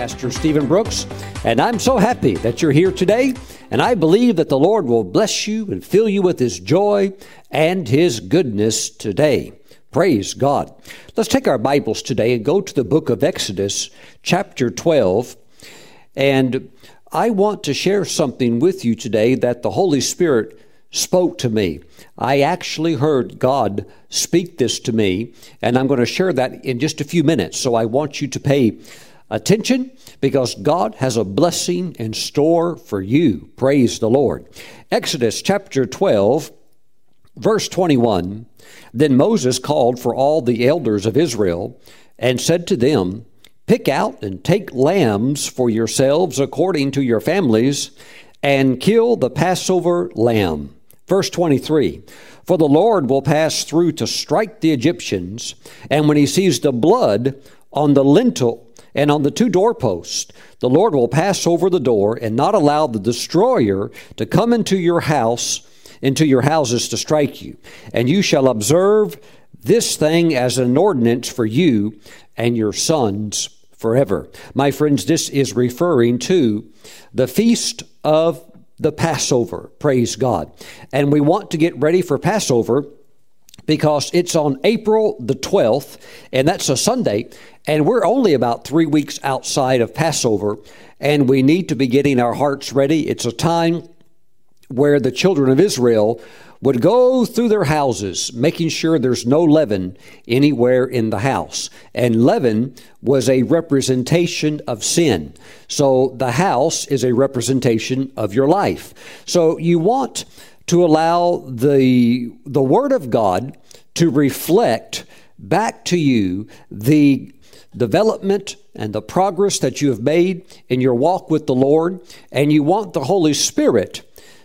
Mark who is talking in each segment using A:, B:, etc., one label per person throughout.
A: Pastor Stephen Brooks, and I'm so happy that you're here today. And I believe that the Lord will bless you and fill you with His joy and His goodness today. Praise God. Let's take our Bibles today and go to the book of Exodus, chapter 12. And I want to share something with you today that the Holy Spirit spoke to me. I actually heard God speak this to me, and I'm going to share that in just a few minutes. So I want you to pay attention because God has a blessing in store for you. Praise the Lord. Exodus chapter 12, verse 21 Then Moses called for all the elders of Israel and said to them, Pick out and take lambs for yourselves according to your families, and kill the Passover lamb. Verse 23 For the Lord will pass through to strike the Egyptians, and when he sees the blood on the lintel and on the two doorposts, the Lord will pass over the door and not allow the destroyer to come into your house, into your houses to strike you. And you shall observe this thing as an ordinance for you and your sons forever. My friends, this is referring to the feast of the Passover. Praise God. And we want to get ready for Passover because it's on April the 12th, and that's a Sunday, and we're only about three weeks outside of Passover, and we need to be getting our hearts ready. It's a time where the children of Israel would go through their houses, making sure there's no leaven anywhere in the house. And leaven was a representation of sin. So the house is a representation of your life. So you want to allow the, the Word of God to reflect back to you the development and the progress that you have made in your walk with the Lord, and you want the Holy Spirit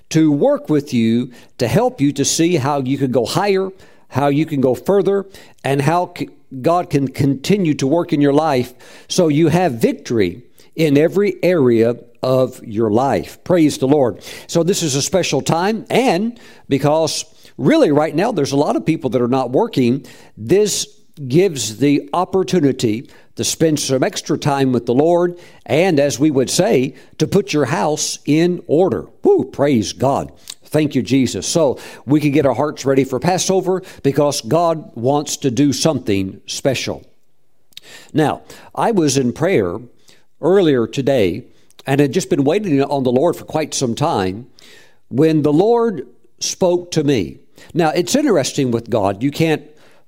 A: to work with you to help you to see how you can go higher, how you can go further, and how God can continue to work in your life. So you have victory in every area of your life. Praise the Lord. So, this is a special time, and because really right now there's a lot of people that are not working, this gives the opportunity to spend some extra time with the Lord, and as we would say, to put your house in order. Woo, praise God. Thank you, Jesus. So we can get our hearts ready for Passover because God wants to do something special. Now, I was in prayer earlier today and had just been waiting on the Lord for quite some time when the Lord spoke to me. Now, it's interesting with God. You can't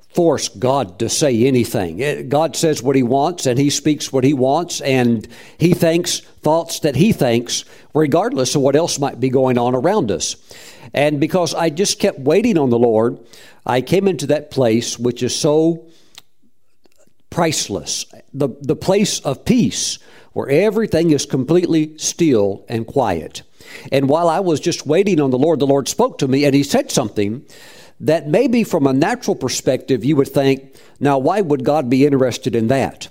A: force God to say anything. Eh, God says what He wants and He speaks what He wants and He thinks thoughts that He thinks, regardless of what else might be going on around us. And because I just kept waiting on the Lord, I came into that place which is so priceless the, the place of peace where everything is completely still and quiet. And while I was just waiting on the Lord, the Lord spoke to me and He said something that maybe from a natural perspective you would think, now why would God be interested in that?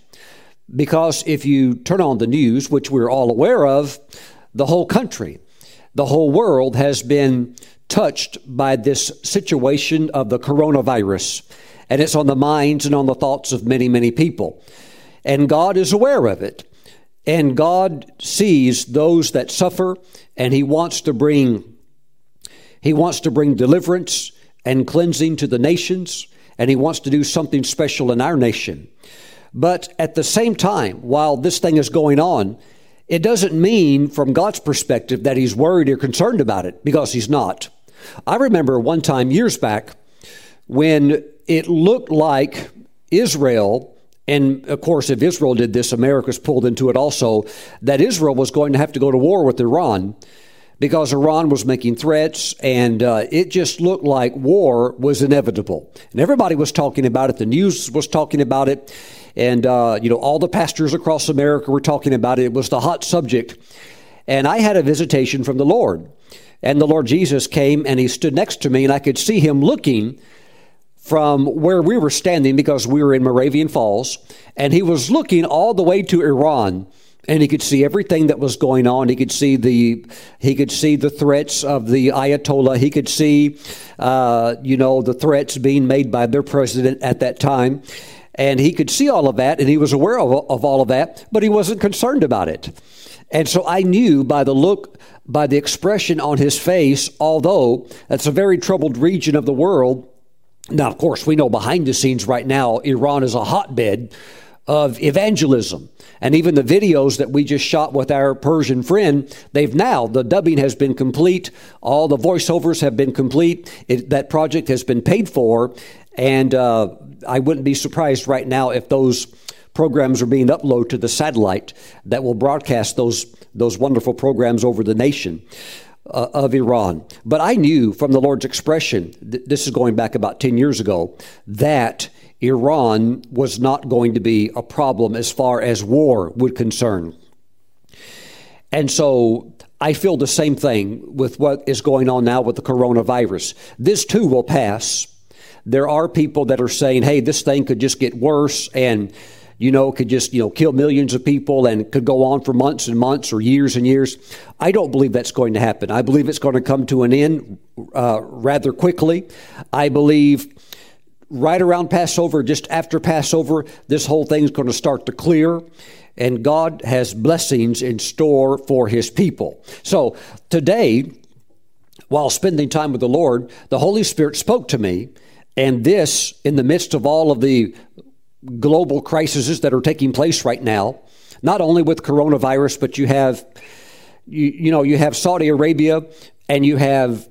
A: Because if you turn on the news, which we're all aware of, the whole country, the whole world has been touched by this situation of the coronavirus. And it's on the minds and on the thoughts of many, many people. And God is aware of it. And God sees those that suffer, and He wants to bring He wants to bring deliverance and cleansing to the nations, and He wants to do something special in our nation. But at the same time, while this thing is going on, it doesn't mean, from God's perspective, that He's worried or concerned about it, because He's not. I remember one time years back when it looked like Israel, and of course, if Israel did this, America's pulled into it also, that Israel was going to have to go to war with Iran because Iran was making threats and uh, it just looked like war was inevitable. And everybody was talking about it. The news was talking about it. And, uh, you know, all the pastors across America were talking about it. It was the hot subject. And I had a visitation from the Lord. And the Lord Jesus came and he stood next to me, and I could see him looking from where we were standing because we were in Moravian Falls. And he was looking all the way to Iran and he could see everything that was going on. He could see the he could see the threats of the Ayatollah. He could see, uh, you know, the threats being made by their president at that time. And he could see all of that and he was aware of, of all of that, but he wasn't concerned about it. And so I knew by the look, by the expression on his face, although that's a very troubled region of the world. Now, of course, we know behind the scenes right now, Iran is a hotbed of evangelism. And even the videos that we just shot with our Persian friend, they've now, the dubbing has been complete. All the voiceovers have been complete. It, that project has been paid for. And uh, I wouldn't be surprised right now if those programs are being uploaded to the satellite that will broadcast those, those wonderful programs over the nation. Uh, of Iran. But I knew from the Lord's expression, th- this is going back about 10 years ago, that Iran was not going to be a problem as far as war would concern. And so I feel the same thing with what is going on now with the coronavirus. This too will pass. There are people that are saying, hey, this thing could just get worse and you know, could just, you know, kill millions of people and could go on for months and months or years and years. I don't believe that's going to happen. I believe it's going to come to an end uh, rather quickly. I believe right around Passover, just after Passover, this whole thing's going to start to clear. And God has blessings in store for his people. So today, while spending time with the Lord, the Holy Spirit spoke to me. And this, in the midst of all of the global crises that are taking place right now, not only with coronavirus, but you have, you, you know, you have Saudi Arabia and you have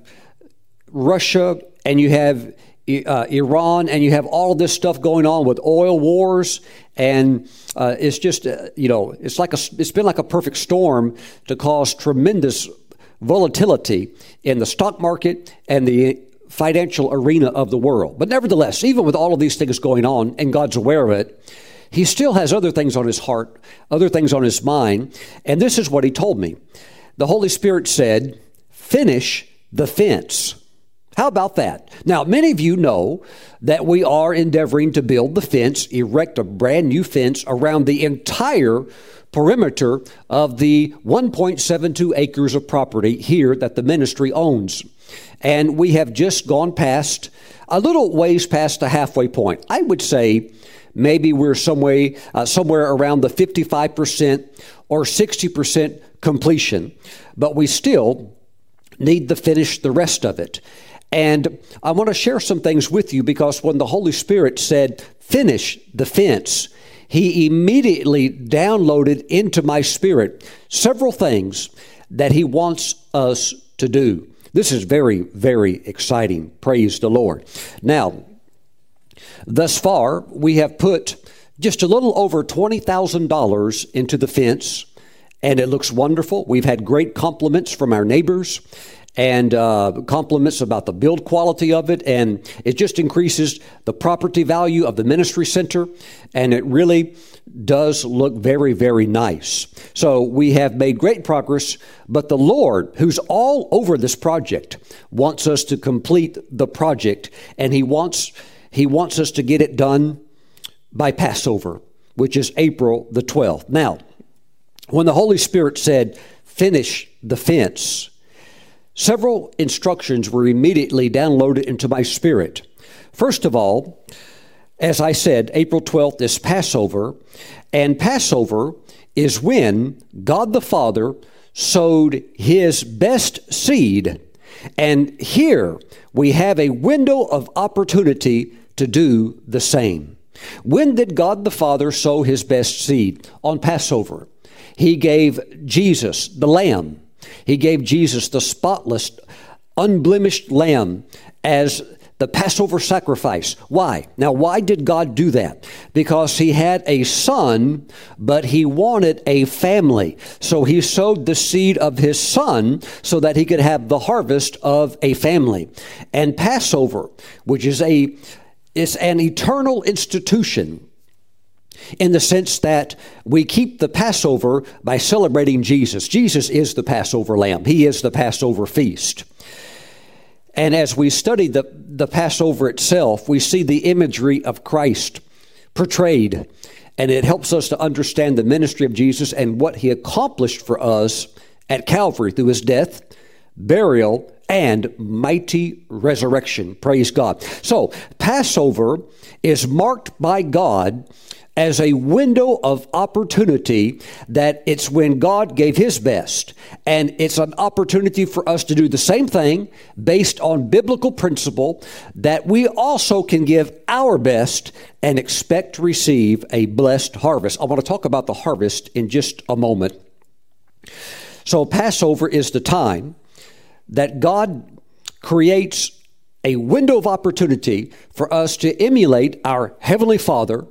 A: Russia and you have uh, Iran, and you have all this stuff going on with oil wars, and uh, it's just uh, you know it's like a it's been like a perfect storm to cause tremendous volatility in the stock market and the financial arena of the world. But nevertheless, even with all of these things going on, and God's aware of it. He still has other things on his heart, other things on his mind, and this is what he told me. The Holy Spirit said, Finish the fence. How about that? Now, many of you know that we are endeavoring to build the fence, erect a brand new fence around the entire perimeter of the 1.72 acres of property here that the ministry owns. And we have just gone past, a little ways past the halfway point. I would say maybe we're somewhere, uh, somewhere around the 55% or 60% completion, but we still need to finish the rest of it. And I want to share some things with you because when the Holy Spirit said, finish the fence, He immediately downloaded into my spirit several things that He wants us to do. This is very, very exciting. Praise the Lord. Now, thus far, we have put just a little over $20,000 into the fence, and it looks wonderful. We've had great compliments from our neighbors and uh, compliments about the build quality of it, and it just increases the property value of the ministry center, and it really does look very, very nice. So we have made great progress, but the Lord, who's all over this project, wants us to complete the project, and He wants He wants us to get it done by Passover, which is April the 12th. Now, when the Holy Spirit said, "Finish the fence," Several instructions were immediately downloaded into my spirit. First of all, as I said, April 12th is Passover, and Passover is when God the Father sowed his best seed. And here we have a window of opportunity to do the same. When did God the Father sow his best seed? On Passover. He gave Jesus, the Lamb, he gave Jesus the spotless, unblemished lamb as the Passover sacrifice. Why? Now, why did God do that? Because he had a son, but he wanted a family. So he sowed the seed of his son so that he could have the harvest of a family. And Passover, which is a is an eternal institution in the sense that we keep the Passover by celebrating Jesus. Jesus is the Passover lamb, He is the Passover feast. And as we study the, the Passover itself, we see the imagery of Christ portrayed, and it helps us to understand the ministry of Jesus and what He accomplished for us at Calvary through His death, burial, and mighty resurrection. Praise God. So, Passover is marked by God as a window of opportunity that it's when God gave His best. And it's an opportunity for us to do the same thing based on biblical principle that we also can give our best and expect to receive a blessed harvest. I want to talk about the harvest in just a moment. So, Passover is the time that God creates a window of opportunity for us to emulate our Heavenly Father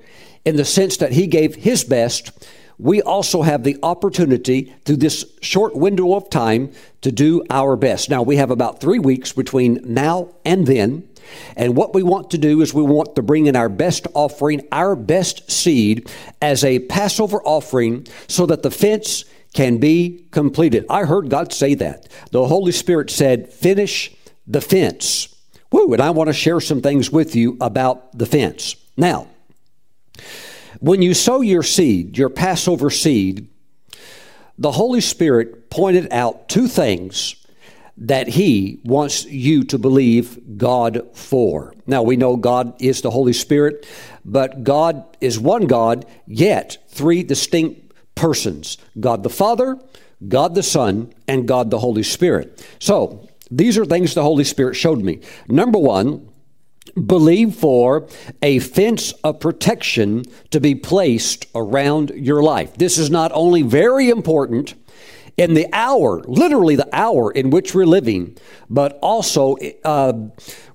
A: in the sense that He gave His best, we also have the opportunity through this short window of time to do our best. Now, we have about three weeks between now and then. And what we want to do is we want to bring in our best offering, our best seed, as a Passover offering so that the fence can be completed. I heard God say that. The Holy Spirit said, Finish the fence. Woo, and I want to share some things with you about the fence. Now, when you sow your seed, your Passover seed, the Holy Spirit pointed out two things that He wants you to believe God for. Now, we know God is the Holy Spirit, but God is one God, yet three distinct persons God the Father, God the Son, and God the Holy Spirit. So, these are things the Holy Spirit showed me. Number one, believe for a fence of protection to be placed around your life. This is not only very important in the hour, literally the hour in which we're living, but also uh,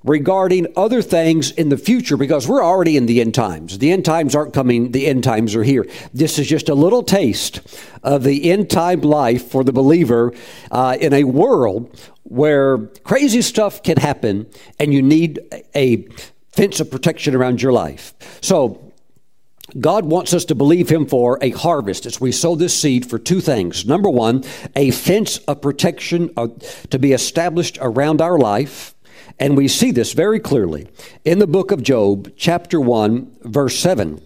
A: regarding other things in the future because we're already in the end times. The end times aren't coming, the end times are here. This is just a little taste of the end time life for the believer uh, in a world where crazy stuff can happen and you need a fence of protection around your life. So, God wants us to believe Him for a harvest as we sow this seed for two things. Number one, a fence of protection uh, to be established around our life. And we see this very clearly in the book of Job, chapter 1, verse 7.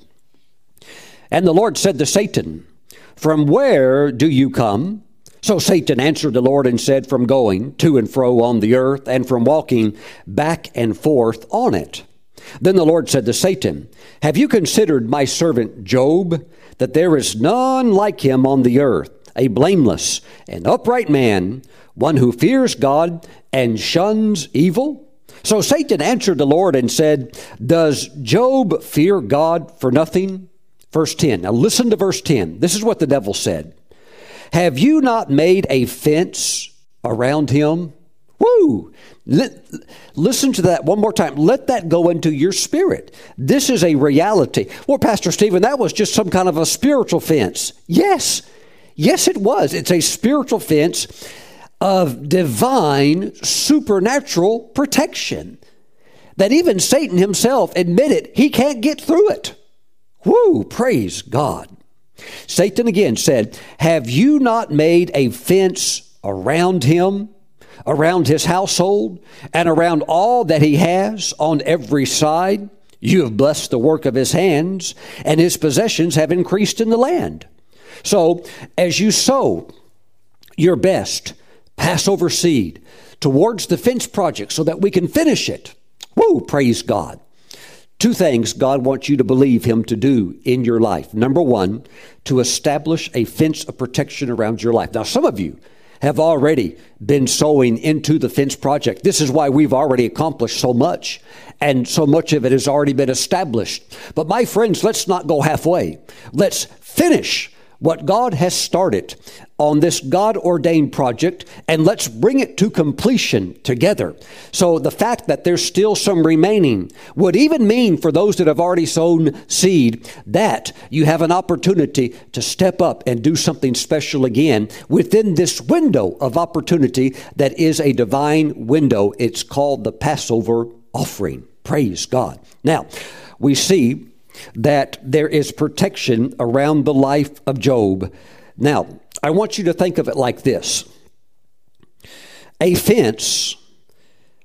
A: And the Lord said to Satan, From where do you come? So Satan answered the Lord and said, From going to and fro on the earth, and from walking back and forth on it. Then the Lord said to Satan, Have you considered my servant Job, that there is none like him on the earth, a blameless and upright man, one who fears God and shuns evil? So Satan answered the Lord and said, Does Job fear God for nothing? Verse 10. Now listen to verse 10. This is what the devil said Have you not made a fence around him? Woo! listen to that one more time. Let that go into your spirit. This is a reality. Well, Pastor Stephen, that was just some kind of a spiritual fence. Yes. Yes, it was. It's a spiritual fence of divine, supernatural protection that even Satan himself admitted he can't get through it. Woo! Praise God. Satan again said, Have you not made a fence around him? Around his household and around all that he has on every side. You have blessed the work of his hands, and his possessions have increased in the land. So, as you sow your best Passover seed towards the fence project so that we can finish it, woo, praise God. Two things God wants you to believe Him to do in your life. Number one, to establish a fence of protection around your life. Now, some of you, have already been sowing into the fence project. This is why we've already accomplished so much, and so much of it has already been established. But my friends, let's not go halfway. Let's finish what God has started on this God ordained project and let's bring it to completion together. So the fact that there's still some remaining would even mean for those that have already sown seed that you have an opportunity to step up and do something special again within this window of opportunity that is a divine window. It's called the Passover offering. Praise God. Now, we see that there is protection around the life of Job. Now, I want you to think of it like this a fence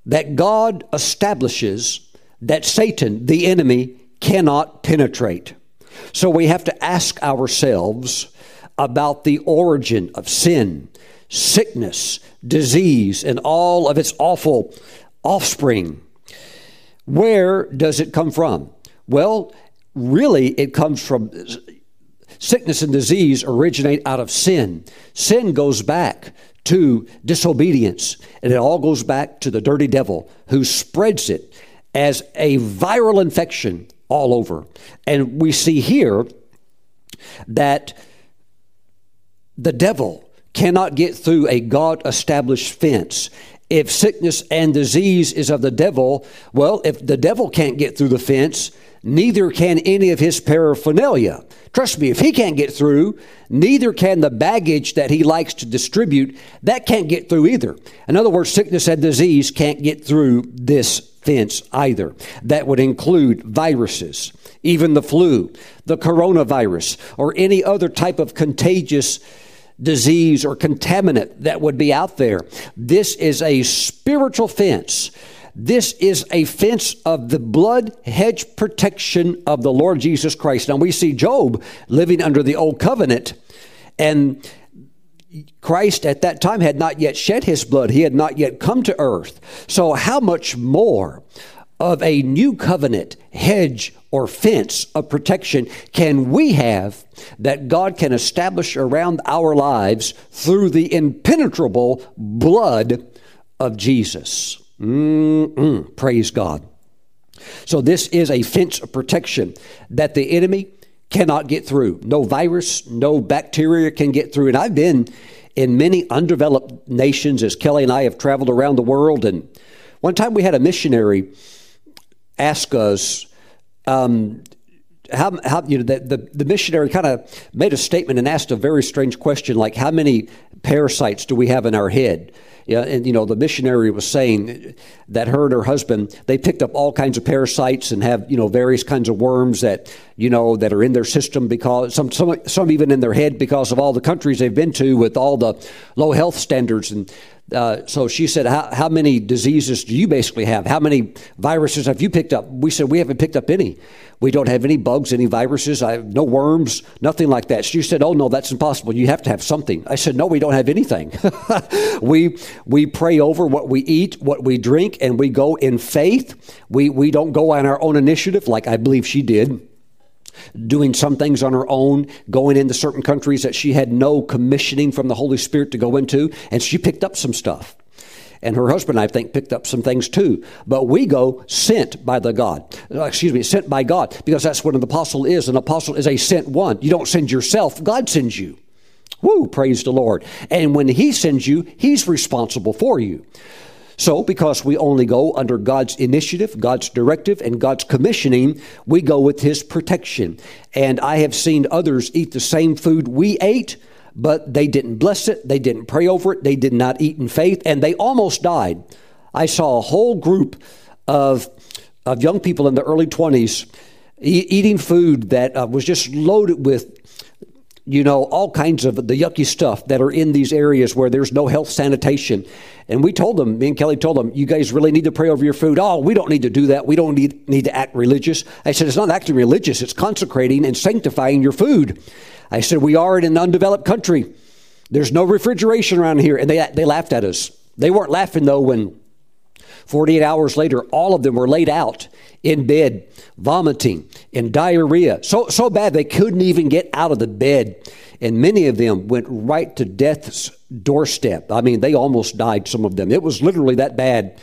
A: that God establishes that Satan, the enemy, cannot penetrate. So we have to ask ourselves about the origin of sin, sickness, disease, and all of its awful offspring. Where does it come from? Well, really, it comes from sickness and disease originate out of sin. Sin goes back to disobedience, and it all goes back to the dirty devil who spreads it as a viral infection all over. And we see here that the devil cannot get through a God established fence. If sickness and disease is of the devil, well, if the devil can't get through the fence, neither can any of his paraphernalia. Trust me, if he can't get through, neither can the baggage that he likes to distribute. That can't get through either. In other words, sickness and disease can't get through this fence either. That would include viruses, even the flu, the coronavirus, or any other type of contagious disease or contaminant that would be out there. This is a spiritual fence. This is a fence of the blood hedge protection of the Lord Jesus Christ. Now we see Job living under the old covenant, and Christ at that time had not yet shed his blood. He had not yet come to earth. So, how much more of a new covenant hedge or fence of protection can we have that God can establish around our lives through the impenetrable blood of Jesus? Mm-mm, praise God. So, this is a fence of protection that the enemy cannot get through. No virus, no bacteria can get through. And I've been in many undeveloped nations as Kelly and I have traveled around the world. And one time we had a missionary ask us, um, how, how, you know, the, the, the missionary kind of made a statement and asked a very strange question like, how many parasites do we have in our head? Yeah, and you know, the missionary was saying that her and her husband they picked up all kinds of parasites and have you know various kinds of worms that you know that are in their system because some some some even in their head because of all the countries they've been to with all the low health standards and uh, so she said, how, how many diseases do you basically have? How many viruses have you picked up? We said, We haven't picked up any. We don't have any bugs, any viruses, I, have no worms, nothing like that. She said, Oh, no, that's impossible. You have to have something. I said, No, we don't have anything. we, we pray over what we eat, what we drink, and we go in faith. We, we don't go on our own initiative like I believe she did doing some things on her own, going into certain countries that she had no commissioning from the Holy Spirit to go into, and she picked up some stuff. And her husband, I think, picked up some things too. But we go sent by the God. Uh, excuse me, sent by God, because that's what an apostle is. An apostle is a sent one. You don't send yourself, God sends you. Woo, praise the Lord. And when He sends you, He's responsible for you. So, because we only go under God's initiative, God's directive, and God's commissioning, we go with His protection. And I have seen others eat the same food we ate, but they didn't bless it, they didn't pray over it, they did not eat in faith, and they almost died. I saw a whole group of, of young people in the early 20s e- eating food that uh, was just loaded with you know, all kinds of the yucky stuff that are in these areas where there's no health sanitation. And we told them, me and Kelly told them, you guys really need to pray over your food. Oh, we don't need to do that. We don't need, need to act religious. I said, it's not acting religious, it's consecrating and sanctifying your food. I said, we are in an undeveloped country. There's no refrigeration around here. And they, they laughed at us. They weren't laughing, though, when 48 hours later, all of them were laid out in bed, vomiting and diarrhea. So, so bad they couldn't even get out of the bed. And many of them went right to death's doorstep. I mean, they almost died, some of them. It was literally that bad.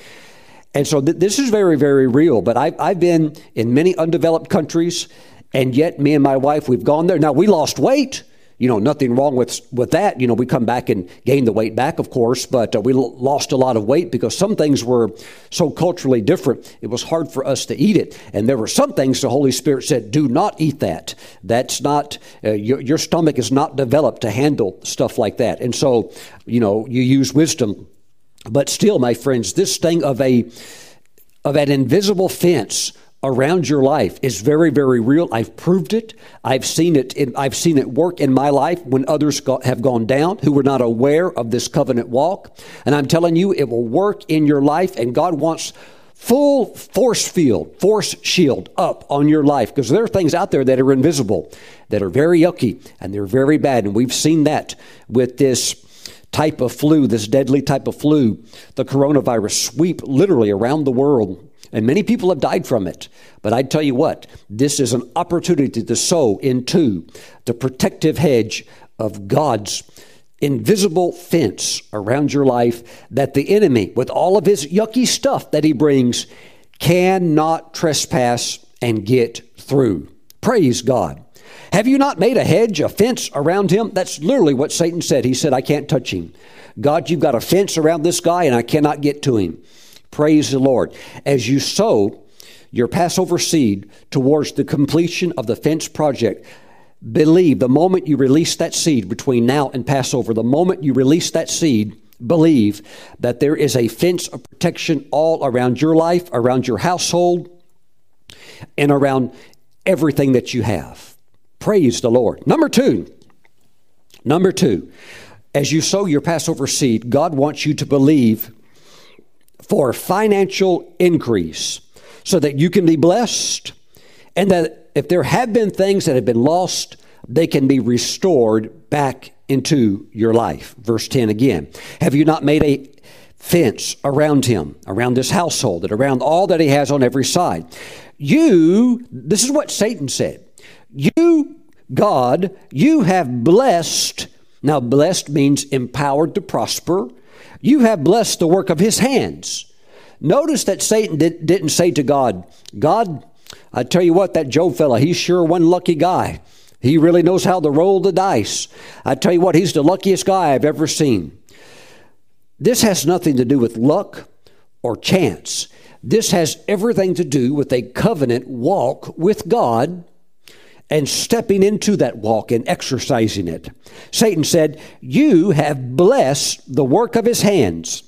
A: And so th- this is very, very real. But I've, I've been in many undeveloped countries, and yet me and my wife, we've gone there. Now, we lost weight you know, nothing wrong with with that. You know, we come back and gain the weight back, of course, but uh, we l- lost a lot of weight because some things were so culturally different. It was hard for us to eat it, and there were some things the Holy Spirit said, "Do not eat that. That's not uh, your, your stomach is not developed to handle stuff like that." And so, you know, you use wisdom, but still, my friends, this thing of a of an invisible fence around your life is very, very real. I've proved it. I've seen it. In, I've seen it work in my life when others go, have gone down who were not aware of this covenant walk. And I'm telling you, it will work in your life. And God wants full force field, force shield up on your life because there are things out there that are invisible, that are very yucky, and they're very bad. And we've seen that with this type of flu, this deadly type of flu, the coronavirus, sweep literally around the world. And many people have died from it. But I tell you what, this is an opportunity to sow into the protective hedge of God's invisible fence around your life that the enemy, with all of his yucky stuff that he brings, cannot trespass and get through. Praise God. Have you not made a hedge, a fence around him? That's literally what Satan said. He said, I can't touch him. God, you've got a fence around this guy and I cannot get to him. Praise the Lord. As you sow your Passover seed towards the completion of the fence project, believe the moment you release that seed between now and Passover, the moment you release that seed, believe that there is a fence of protection all around your life, around your household, and around everything that you have. Praise the Lord. Number two, number two, as you sow your Passover seed, God wants you to believe for financial increase so that you can be blessed and that if there have been things that have been lost, they can be restored back into your life. Verse 10 again. Have you not made a fence around him, around this household, and around all that he has on every side? You, this is what Satan said. You, God, you have blessed. Now, blessed means empowered to prosper. You have blessed the work of his hands. Notice that Satan did, not say to God, God, I tell you what, that Job fella, he's sure one lucky guy. He really knows how to roll the dice. I tell you what, he's the luckiest guy I've ever seen. This has nothing to do with luck or chance. This has everything to do with a covenant walk with God and stepping into that walk and exercising it. Satan said, You have blessed the work of his hands,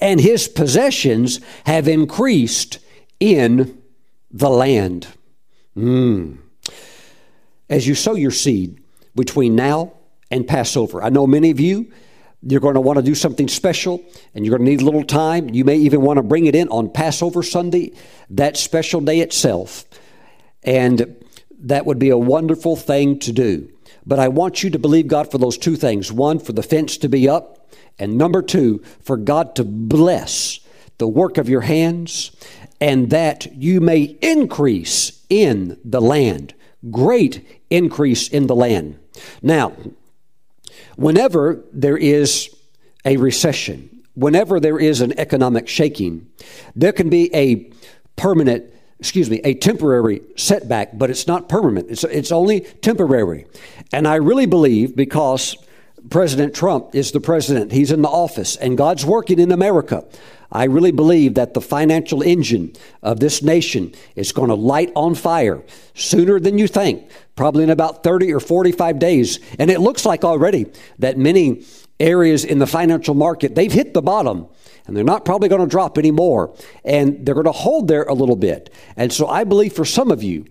A: and his possessions have increased in the land. Mm. As you sow your seed between now and Passover, I know many of you you're going to want to do something special and you're going to need a little time. You may even want to bring it in on Passover Sunday, that special day itself. And that would be a wonderful thing to do. But I want you to believe God for those two things one, for the fence to be up, and number two, for God to bless the work of your hands, and that you may increase in the land. Great increase in the land. Now, Whenever there is a recession, whenever there is an economic shaking, there can be a permanent, excuse me, a temporary setback, but it's not permanent. It's, it's only temporary. And I really believe because President Trump is the president, he's in the office, and God's working in America. I really believe that the financial engine of this nation is going to light on fire sooner than you think, probably in about 30 or 45 days. And it looks like already that many areas in the financial market, they've hit the bottom and they're not probably going to drop anymore. And they're going to hold there a little bit. And so I believe for some of you,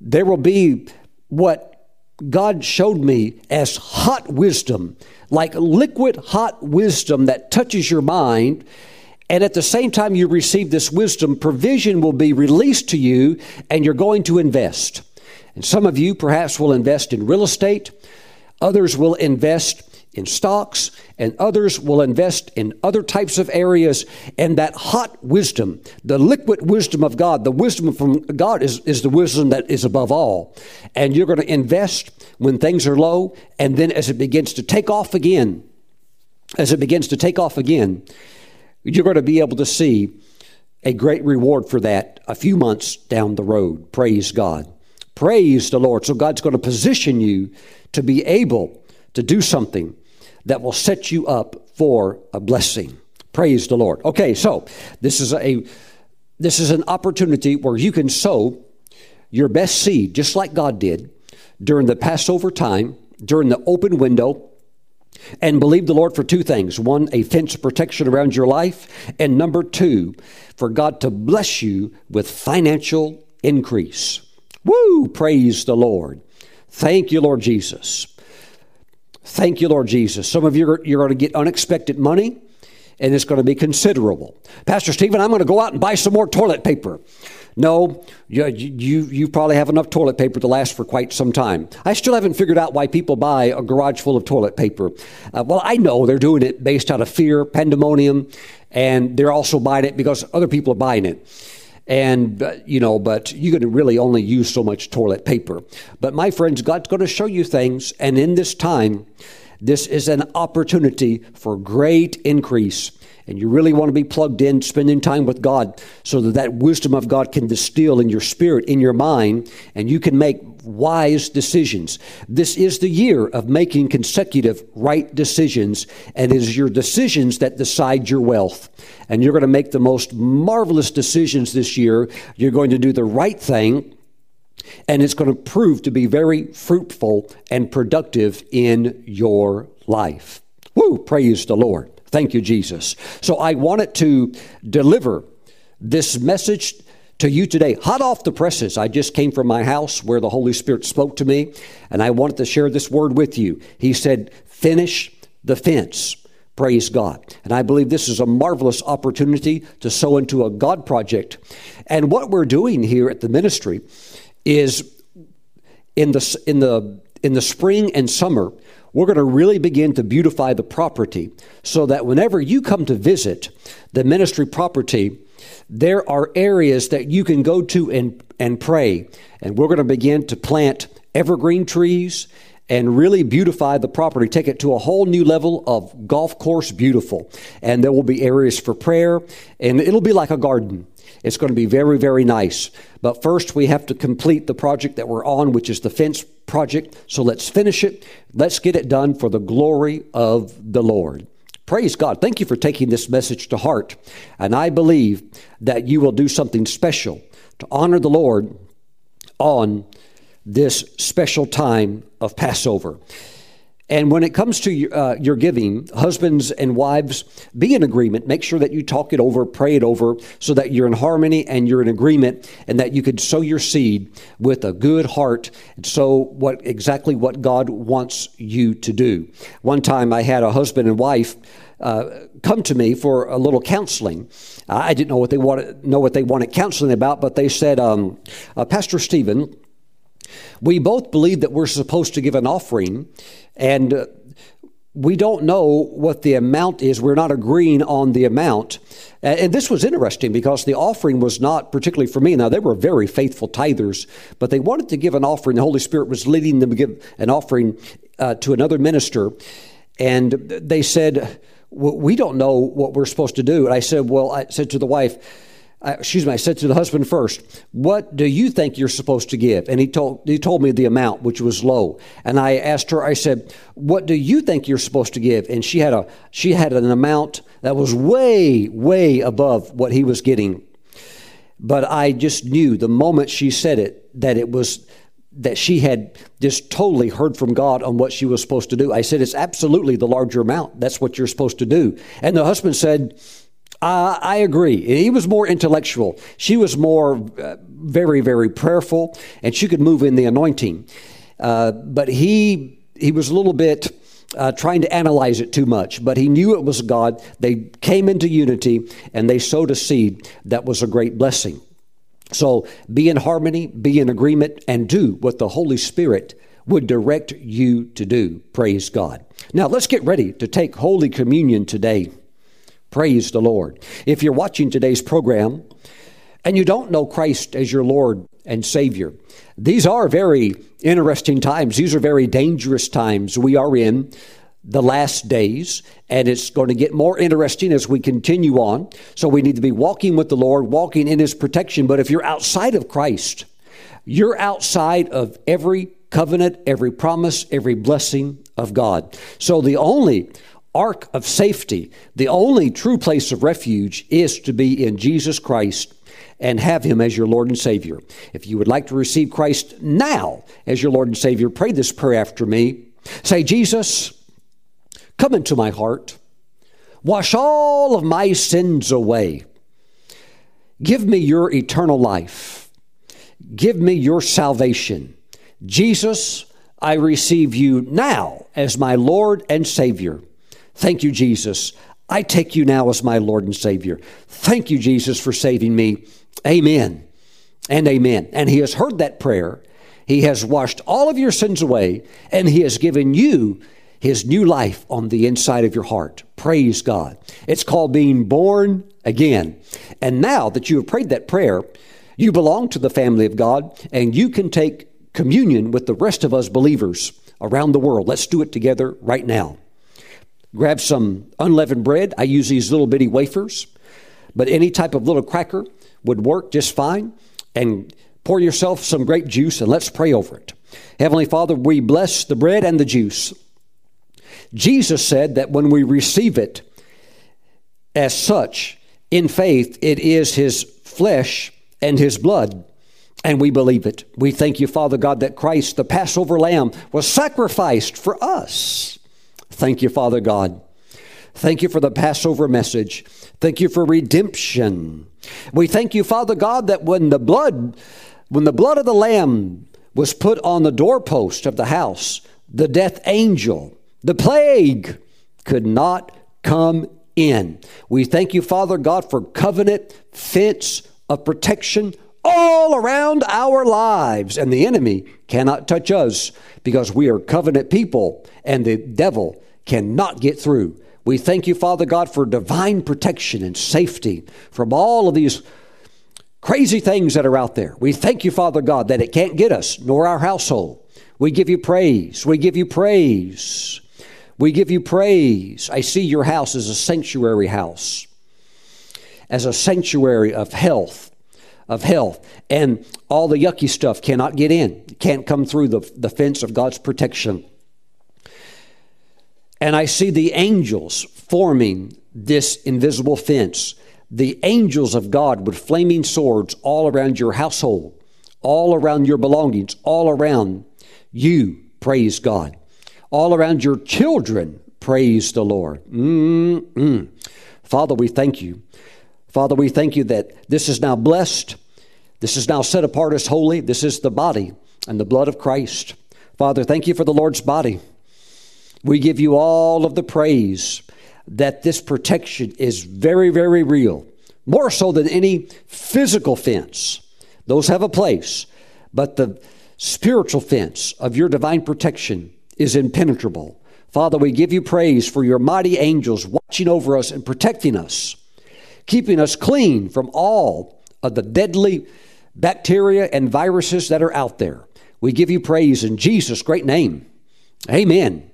A: there will be what God showed me as hot wisdom, like liquid hot wisdom that touches your mind and at the same time you receive this wisdom, provision will be released to you and you're going to invest. And some of you perhaps will invest in real estate, others will invest in stocks, and others will invest in other types of areas. And that hot wisdom, the liquid wisdom of God, the wisdom from God is, is the wisdom that is above all. And you're going to invest when things are low, and then as it begins to take off again, as it begins to take off again, you're going to be able to see a great reward for that a few months down the road. Praise God. Praise the Lord. So God's going to position you to be able to do something that will set you up for a blessing. Praise the Lord. Okay, so this is a this is an opportunity where you can sow your best seed just like God did during the Passover time, during the open window and believe the Lord for two things one, a fence of protection around your life, and number two, for God to bless you with financial increase. Woo! Praise the Lord. Thank you, Lord Jesus. Thank you, Lord Jesus. Some of you are, you're going to get unexpected money and it's going to be considerable. Pastor Stephen, I'm going to go out and buy some more toilet paper. No, you, you, you probably have enough toilet paper to last for quite some time. I still haven't figured out why people buy a garage full of toilet paper. Uh, well, I know they're doing it based out of fear, pandemonium, and they're also buying it because other people are buying it. And, you know, but you can really only use so much toilet paper. But my friends, God's going to show you things, and in this time, this is an opportunity for great increase and you really want to be plugged in, spending time with God so that that wisdom of God can distill in your spirit, in your mind, and you can make wise decisions. This is the year of making consecutive right decisions, and it is your decisions that decide your wealth. And you're going to make the most marvelous decisions this year. You're going to do the right thing and it's going to prove to be very fruitful and productive in your life. Woo, praise the Lord. Thank you, Jesus. So I wanted to deliver this message to you today, hot off the presses. I just came from my house where the Holy Spirit spoke to me, and I wanted to share this word with you. He said, Finish the fence. Praise God. And I believe this is a marvelous opportunity to sow into a God project. And what we're doing here at the ministry is in the, in the, in the spring and summer, we're going to really begin to beautify the property so that whenever you come to visit the ministry property, there are areas that you can go to and, and pray. And we're going to begin to plant evergreen trees and really beautify the property, take it to a whole new level of golf course beautiful. And there will be areas for prayer, and it'll be like a garden. It's going to be very, very nice. But first, we have to complete the project that we're on, which is the fence project. So let's finish it. Let's get it done for the glory of the Lord. Praise God. Thank you for taking this message to heart. And I believe that you will do something special to honor the Lord on this special time of Passover. And when it comes to uh, your giving, husbands and wives, be in agreement. Make sure that you talk it over, pray it over, so that you're in harmony and you're in agreement, and that you could sow your seed with a good heart and sow what exactly what God wants you to do. One time, I had a husband and wife. Uh, come to me for a little counseling. I didn't know what they wanted, know what they wanted counseling about, but they said, um, uh, Pastor Stephen, we both believe that we're supposed to give an offering, and uh, we don't know what the amount is. We're not agreeing on the amount. And this was interesting because the offering was not particularly for me. Now, they were very faithful tithers, but they wanted to give an offering. The Holy Spirit was leading them to give an offering uh, to another minister. And they said, We don't know what we're supposed to do. And I said, Well, I said to the wife, I, excuse me, I said to the husband first, "What do you think you're supposed to give?" And he told he told me the amount, which was low. And I asked her, I said, "What do you think you're supposed to give?" And she had a she had an amount that was way way above what he was getting. But I just knew the moment she said it that it was that she had just totally heard from God on what she was supposed to do. I said, It's absolutely the larger amount. That's what you're supposed to do. And the husband said, uh, I agree. He was more intellectual. She was more uh, very, very prayerful, and she could move in the anointing. Uh, but he he was a little bit uh, trying to analyze it too much. But he knew it was God. They came into unity, and they sowed a seed that was a great blessing. So be in harmony, be in agreement, and do what the Holy Spirit would direct you to do. Praise God. Now let's get ready to take Holy Communion today. Praise the Lord. If you're watching today's program and you don't know Christ as your Lord and Savior, these are very interesting times. These are very dangerous times we are in the last days, and it's going to get more interesting as we continue on. So we need to be walking with the Lord, walking in His protection. But if you're outside of Christ, you're outside of every covenant, every promise, every blessing of God. So the only ark of safety, the only true place of refuge is to be in Jesus Christ and have Him as your Lord and Savior. If you would like to receive Christ now as your Lord and Savior, pray this prayer after me. Say, Jesus, come into my heart, wash all of my sins away. Give me your eternal life. Give me your salvation. Jesus, I receive you now as my Lord and Savior. Thank you, Jesus. I take you now as my Lord and Savior. Thank you, Jesus, for saving me. Amen and amen. And He has heard that prayer. He has washed all of your sins away, and He has given you His new life on the inside of your heart. Praise God. It's called being born again. And now that you have prayed that prayer, you belong to the family of God, and you can take communion with the rest of us believers around the world. Let's do it together right now. Grab some unleavened bread. I use these little bitty wafers, but any type of little cracker would work just fine. And pour yourself some grape juice and let's pray over it. Heavenly Father, we bless the bread and the juice. Jesus said that when we receive it as such in faith, it is His flesh and His blood and we believe it. We thank you, Father God, that Christ, the Passover lamb, was sacrificed for us. Thank you, Father God. Thank you for the Passover message. Thank you for redemption. We thank you, Father God, that when the blood, when the blood of the lamb was put on the doorpost of the house, the death angel, the plague could not come in. We thank you, Father God, for covenant fence of protection all around our lives. And the enemy cannot touch us because we are covenant people and the devil cannot get through. We thank you, Father God, for divine protection and safety from all of these crazy things that are out there. We thank you, Father God, that it can't get us nor our household. We give you praise. We give you praise. We give you praise. I see your house as a sanctuary house, as a sanctuary of health of health. And all the yucky stuff cannot get in, can't come through the, the fence of God's protection. And I see the angels forming this invisible fence. The angels of God with flaming swords all around your household, all around your belongings, all around you. Praise God. All around your children. Praise the Lord. Mm-mm. Father, we thank you Father, we thank you that this is now blessed. This is now set apart as holy. This is the body and the blood of Christ. Father, thank you for the Lord's body. We give you all of the praise that this protection is very, very real, more so than any physical fence. Those have a place, but the spiritual fence of your divine protection is impenetrable. Father, we give you praise for your mighty angels watching over us and protecting us keeping us clean from all of the deadly bacteria and viruses that are out there. We give you praise in Jesus' great name. Amen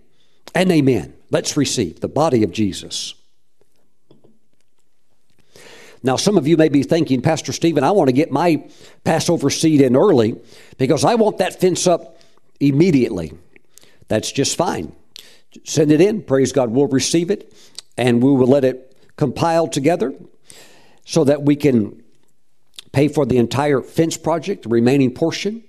A: and amen. Let's receive the body of Jesus. Now, some of you may be thinking, Pastor Stephen, I want to get my Passover seed in early because I want that fence up immediately. That's just fine. Send it in. Praise God. We'll receive it and we will let it compile together so that we can pay for the entire fence project, the remaining portion.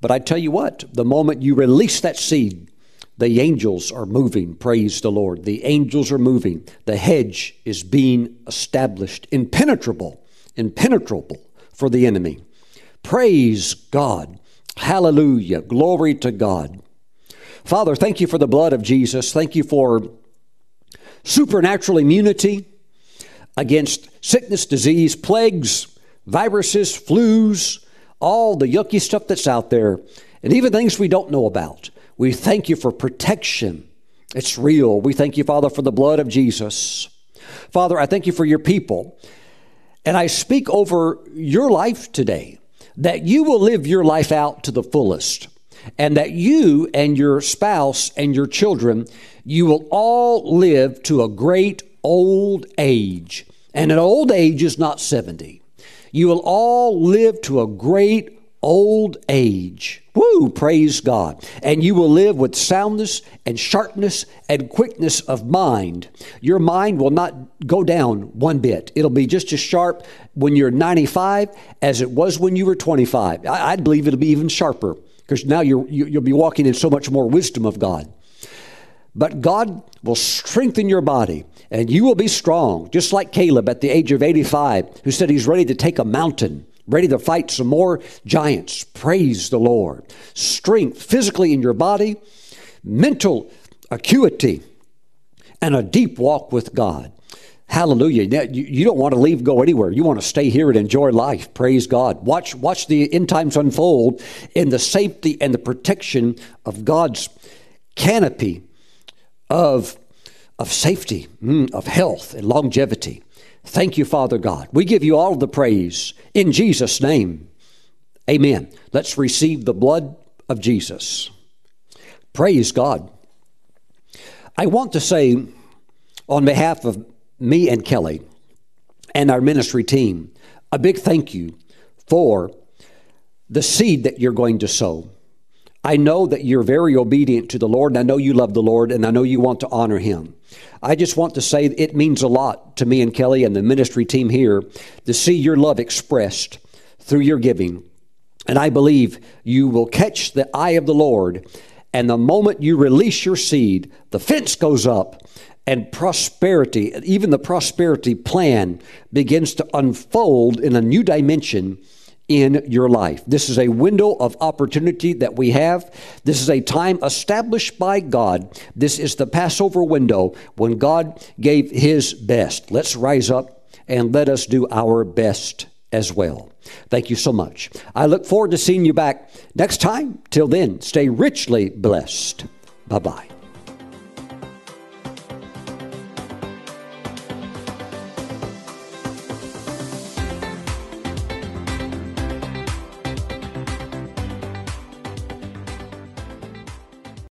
A: But I tell you what, the moment you release that seed, the angels are moving. Praise the Lord. The angels are moving. The hedge is being established, impenetrable, impenetrable for the enemy. Praise God. Hallelujah. Glory to God. Father, thank you for the blood of Jesus. Thank you for supernatural immunity against sickness, disease, plagues, viruses, flus, all the yucky stuff that's out there, and even things we don't know about. We thank you for protection. It's real. We thank you, Father, for the blood of Jesus. Father, I thank you for your people. And I speak over your life today that you will live your life out to the fullest and that you and your spouse and your children, you will all live to a great old age. And an old age is not 70. You will all live to a great old age. Woo, praise God. And you will live with soundness and sharpness and quickness of mind. Your mind will not go down one bit. It'll be just as sharp when you're 95 as it was when you were 25. I, believe it'll be even sharper because now you're, you'll be walking in so much more wisdom of God. But God will strengthen your body and you will be strong, just like Caleb at the age of 85, who said he's ready to take a mountain, ready to fight some more giants. Praise the Lord. Strength physically in your body, mental acuity, and a deep walk with God. Hallelujah. You don't want to leave, go anywhere. You want to stay here and enjoy life. Praise God. Watch, watch the end times unfold in the safety and the protection of God's canopy of, of safety, mm, of health and longevity. Thank you, Father God. We give you all the praise in Jesus' name. Amen. Let's receive the blood of Jesus. Praise God. I want to say, on behalf of me and Kelly and our ministry team, a big thank you for the seed that you're going to sow. I know that you're very obedient to the Lord, and I know you love the Lord, and I know you want to honor Him. I just want to say it means a lot to me and Kelly and the ministry team here to see your love expressed through your giving. And I believe you will catch the eye of the Lord, and the moment you release your seed, the fence goes up, and prosperity, even the prosperity plan, begins to unfold in a new dimension in your life. This is a window of opportunity that we have. This is a time established by God. This is the Passover window when God gave His best. Let's rise up and let us do our best as well. Thank you so much. I look forward to seeing you back next time. Till then, stay richly blessed. Bye bye.